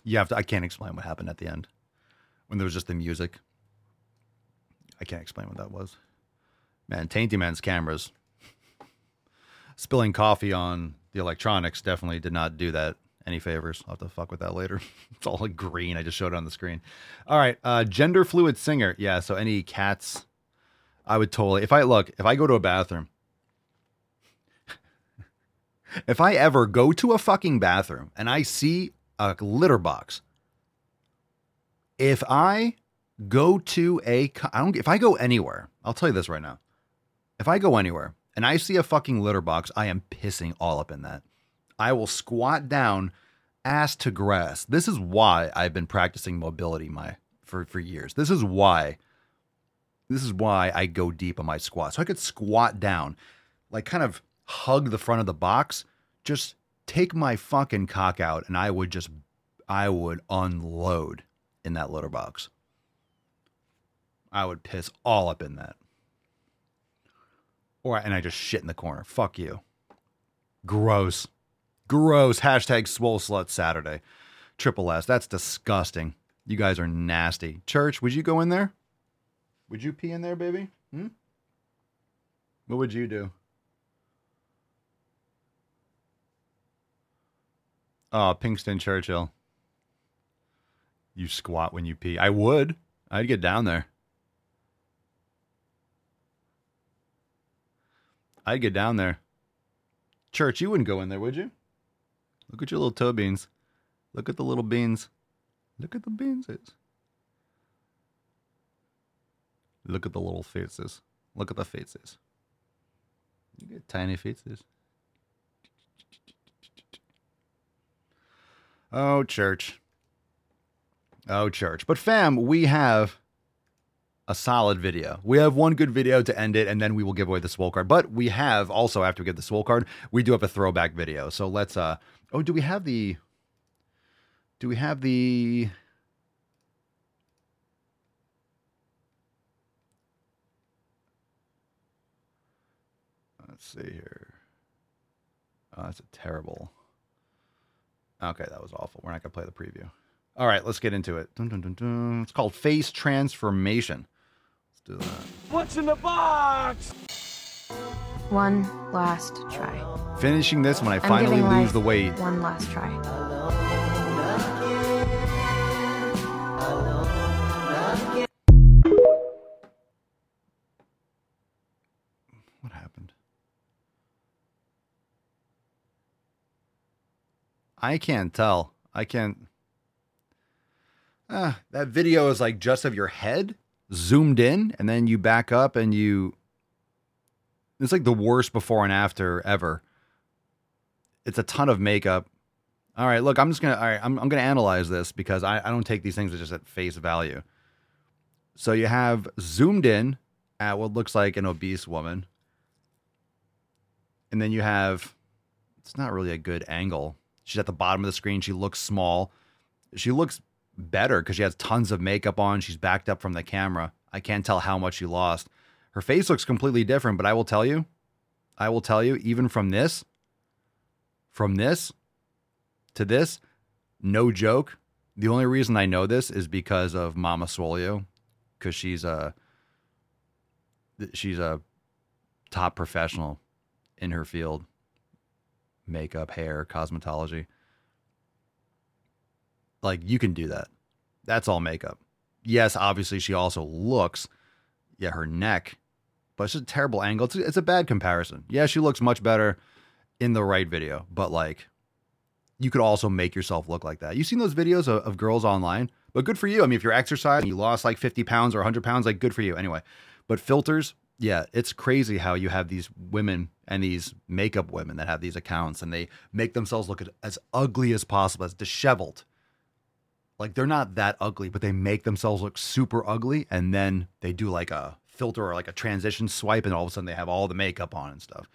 You have to. I can't explain what happened at the end when there was just the music. I can't explain what that was. Man, Tainty Man's cameras spilling coffee on the electronics definitely did not do that any favors. I'll have to fuck with that later. [LAUGHS] it's all like green. I just showed it on the screen. All right. Uh, gender fluid singer. Yeah. So any cats, I would totally, if I look, if I go to a bathroom, [LAUGHS] if I ever go to a fucking bathroom and I see a litter box, if I go to a, I don't, if I go anywhere, I'll tell you this right now. If I go anywhere and I see a fucking litter box, I am pissing all up in that. I will squat down ass to grass. This is why I've been practicing mobility my for for years. This is why this is why I go deep on my squat. So I could squat down, like kind of hug the front of the box, just take my fucking cock out and I would just I would unload in that litter box. I would piss all up in that. Or and I just shit in the corner. Fuck you. Gross. Gross. Hashtag swole slut Saturday. Triple S. That's disgusting. You guys are nasty. Church, would you go in there? Would you pee in there, baby? Hmm? What would you do? Oh, Pinkston Churchill. You squat when you pee. I would. I'd get down there. I'd get down there. Church, you wouldn't go in there, would you? Look at your little toe beans. Look at the little beans. Look at the beans. Look at the little faces. Look at the faces. You get tiny faces. Oh, church. Oh, church. But fam, we have a solid video. We have one good video to end it, and then we will give away the swole card. But we have also, after we get the swole card, we do have a throwback video. So let's uh oh, do we have the do we have the let's see here. Oh, that's a terrible. Okay, that was awful. We're not gonna play the preview. All right, let's get into it. Dun, dun, dun. It's called Face Transformation. Let's do that. What's in the box? One last try. Finishing this when I I'm finally giving lose life the weight. One last try. What happened? I can't tell. I can't. Ah, that video is like just of your head zoomed in, and then you back up and you. It's like the worst before and after ever. It's a ton of makeup. All right, look, I'm just gonna. All right, I'm I'm gonna analyze this because I I don't take these things just at face value. So you have zoomed in at what looks like an obese woman. And then you have it's not really a good angle. She's at the bottom of the screen. She looks small. She looks better because she has tons of makeup on. She's backed up from the camera. I can't tell how much she lost. Her face looks completely different, but I will tell you, I will tell you, even from this, from this to this, no joke. The only reason I know this is because of Mama Swolio, because she's a she's a top professional in her field makeup, hair, cosmetology. Like you can do that. That's all makeup. Yes, obviously she also looks, yeah, her neck, but it's just a terrible angle. It's, it's a bad comparison. Yeah, she looks much better in the right video, but like you could also make yourself look like that. You've seen those videos of, of girls online, but good for you. I mean, if you're exercising, you lost like 50 pounds or 100 pounds, like good for you. Anyway, but filters, yeah, it's crazy how you have these women and these makeup women that have these accounts and they make themselves look as ugly as possible, as disheveled. Like they're not that ugly, but they make themselves look super ugly. And then they do like a filter or like a transition swipe, and all of a sudden they have all the makeup on and stuff.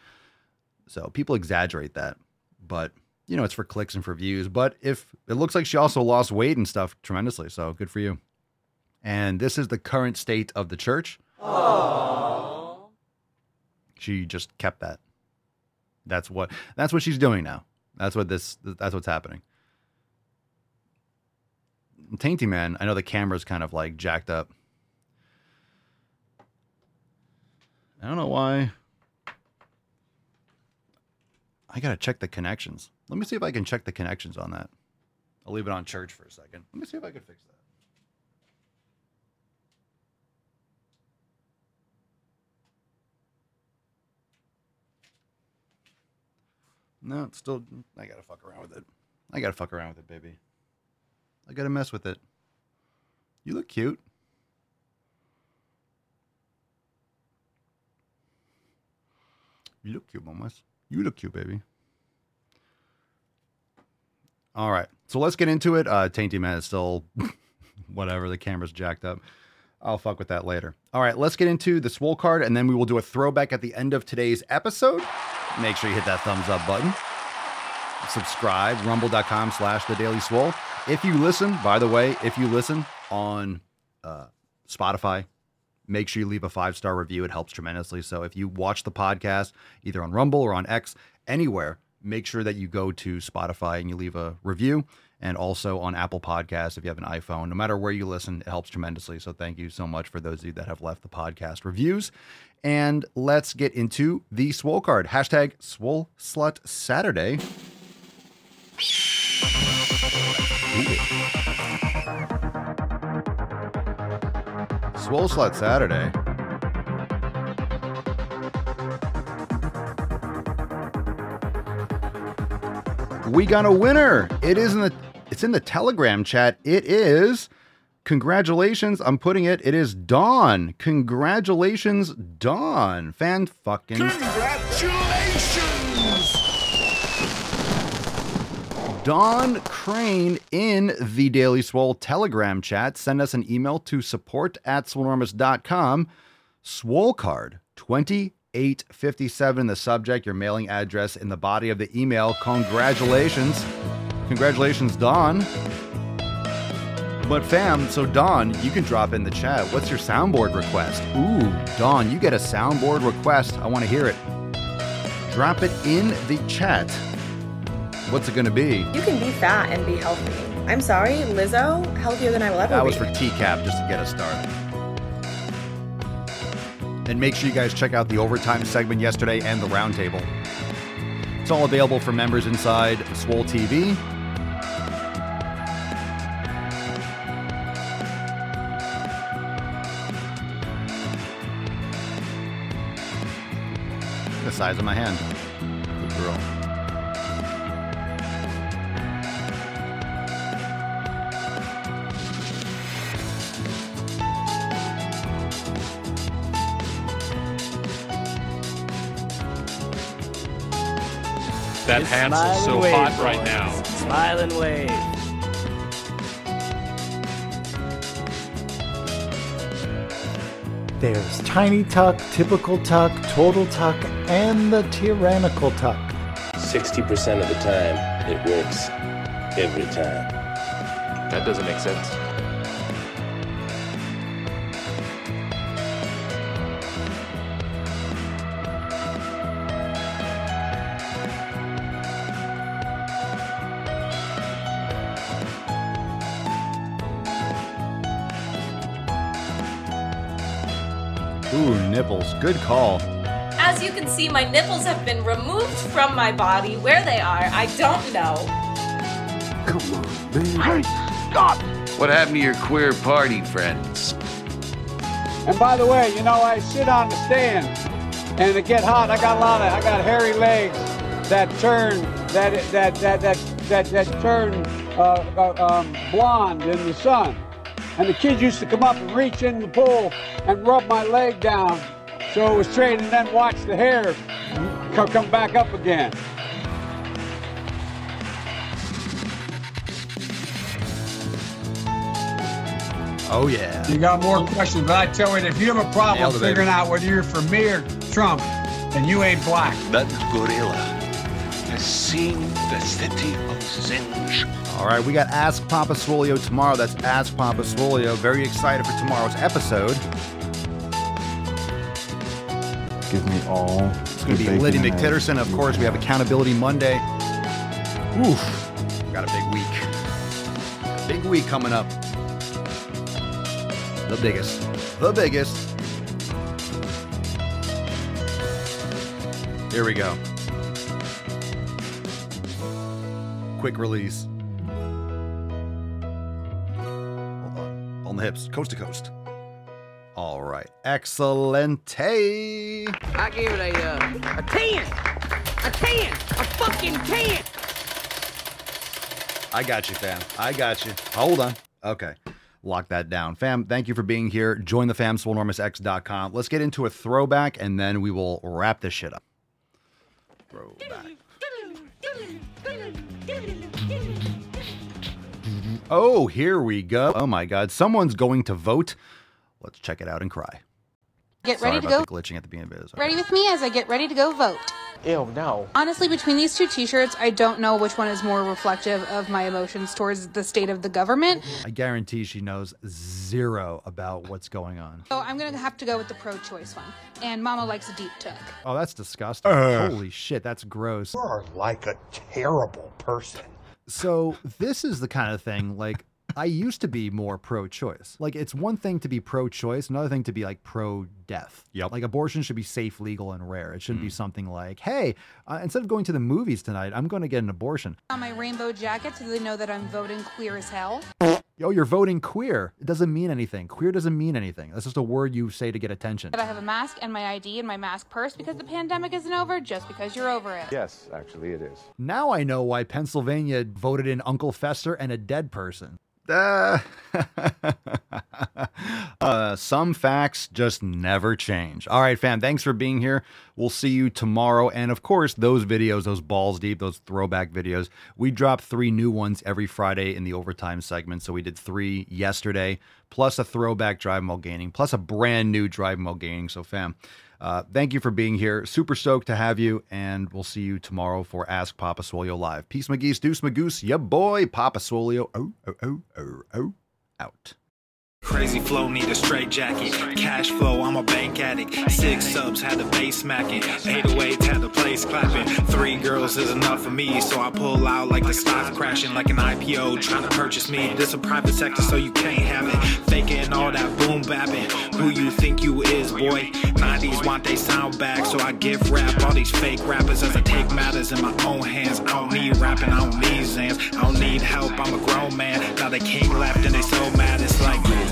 So people exaggerate that. But, you know, it's for clicks and for views. But if it looks like she also lost weight and stuff tremendously. So good for you. And this is the current state of the church. She just kept that. That's what that's what she's doing now. That's what this that's what's happening. Tainty Man, I know the camera's kind of like jacked up. I don't know why. I gotta check the connections. Let me see if I can check the connections on that. I'll leave it on church for a second. Let me see if I can fix that. No, it's still. I gotta fuck around with it. I gotta fuck around with it, baby. I gotta mess with it. You look cute. You look cute, mamas. You look cute, baby. All right, so let's get into it. Uh, Tainty Man is still [LAUGHS] whatever. The camera's jacked up. I'll fuck with that later. All right, let's get into the swole card, and then we will do a throwback at the end of today's episode. Make sure you hit that thumbs up button. Subscribe, rumble.com slash the daily swole. If you listen, by the way, if you listen on uh, Spotify, make sure you leave a five star review. It helps tremendously. So if you watch the podcast either on Rumble or on X, anywhere, make sure that you go to Spotify and you leave a review. And also on Apple Podcasts, if you have an iPhone, no matter where you listen, it helps tremendously. So thank you so much for those of you that have left the podcast reviews. And let's get into the Swole card. Hashtag Swole Slut Saturday. Swole Slut Saturday. We got a winner. It is in the it's in the Telegram chat. It is congratulations. I'm putting it. It is Dawn. Congratulations, Dawn. Fan fucking Congratulations! Dawn Crane in the Daily Swole Telegram chat. Send us an email to support at swolenormous.com. Swole card 2857 in the subject, your mailing address in the body of the email. Congratulations. Congratulations, Dawn. But fam, so Dawn, you can drop in the chat. What's your soundboard request? Ooh, Dawn, you get a soundboard request. I want to hear it. Drop it in the chat. What's it going to be? You can be fat and be healthy. I'm sorry, Lizzo, healthier than I will ever be. That be. was for TCAP just to get us started. And make sure you guys check out the overtime segment yesterday and the roundtable. It's all available for members inside Swole TV. The size of my hand. That hat is so hot right now. Smile and wave. There's Tiny Tuck, Typical Tuck, Total Tuck, and the Tyrannical Tuck. 60% of the time, it works every time. That doesn't make sense. Good call. As you can see, my nipples have been removed from my body. Where they are, I don't know. Come on, man. Hey, stop! What happened to your queer party friends? And by the way, you know, I sit on the stand, and to get hot, I got a lot of, I got hairy legs that turn, that that that that that, that turn uh, uh, um, blonde in the sun. And the kids used to come up and reach in the pool and rub my leg down, so it was straight, and then watch the hair come back up again. Oh, yeah. You got more questions, but I tell you, if you have a problem Nailed it, baby. figuring out whether you're for me or Trump, then you ain't black. That gorilla has seen the city of Zinj. All right, we got Ask Papa Swolio tomorrow. That's Ask Papa Swolio. Very excited for tomorrow's episode. Give me all. It's going to be Liddy McTitterson. Of course, we have Accountability Monday. Oof. Got a big week. Big week coming up. The biggest. The biggest. Here we go. Quick release. Hold on. On the hips, coast to coast. All right. Excellent. I give it a, uh, a 10. A 10. A fucking 10. I got you, fam. I got you. Hold on. Okay. Lock that down. Fam, thank you for being here. Join the fam, swolenormousx.com. Let's get into a throwback and then we will wrap this shit up. Throwback. Oh, here we go. Oh my God. Someone's going to vote. Let's check it out and cry. Get Sorry ready to about go. the glitching at the beginning of it. Ready with me as I get ready to go vote. Ew, no. Honestly, between these two t-shirts, I don't know which one is more reflective of my emotions towards the state of the government. I guarantee she knows zero about what's going on. So I'm gonna have to go with the pro-choice one. And Mama likes a deep tuck. Oh, that's disgusting. Ugh. Holy shit, that's gross. You are like a terrible person. So this is the kind of thing like I used to be more pro-choice. Like it's one thing to be pro-choice, another thing to be like pro-death. Yep. Like abortion should be safe, legal, and rare. It shouldn't be something like, hey, uh, instead of going to the movies tonight, I'm going to get an abortion. On my rainbow jacket so they know that I'm voting queer as hell. Yo, you're voting queer. It doesn't mean anything. Queer doesn't mean anything. That's just a word you say to get attention. That I have a mask and my ID and my mask purse because the pandemic isn't over just because you're over it. Yes, actually, it is. Now I know why Pennsylvania voted in Uncle Fester and a dead person. Uh, [LAUGHS] uh, some facts just never change. All right, fam, thanks for being here. We'll see you tomorrow. And of course, those videos, those balls deep, those throwback videos, we drop three new ones every Friday in the overtime segment. So we did three yesterday, plus a throwback drive while gaining, plus a brand new drive while gaining. So, fam, uh, thank you for being here. Super stoked to have you, and we'll see you tomorrow for Ask Papa Swolio Live. Peace, McGee's, Deuce, Magoose, ya boy, Papa Swolio, oh, oh, oh, oh, oh, out. Crazy flow, need a straight jacket. Cash flow, I'm a bank addict. Six subs, had the bass smacking. 808s, had the place clapping. Three girls is enough for me, so I pull out like the stock crashing, like an IPO trying to purchase me. This a private sector, so you can't have it. Faking all that boom bapping. Who you think you is, boy? 90s want they sound back, so I give rap all these fake rappers as I take matters in my own hands. I don't need rapping, I don't need Zans. I don't need help, I'm a grown man. Now they can't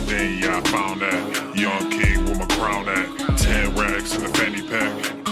then yeah, I found that. Young king with my crown at. Ten racks in the fanny pack.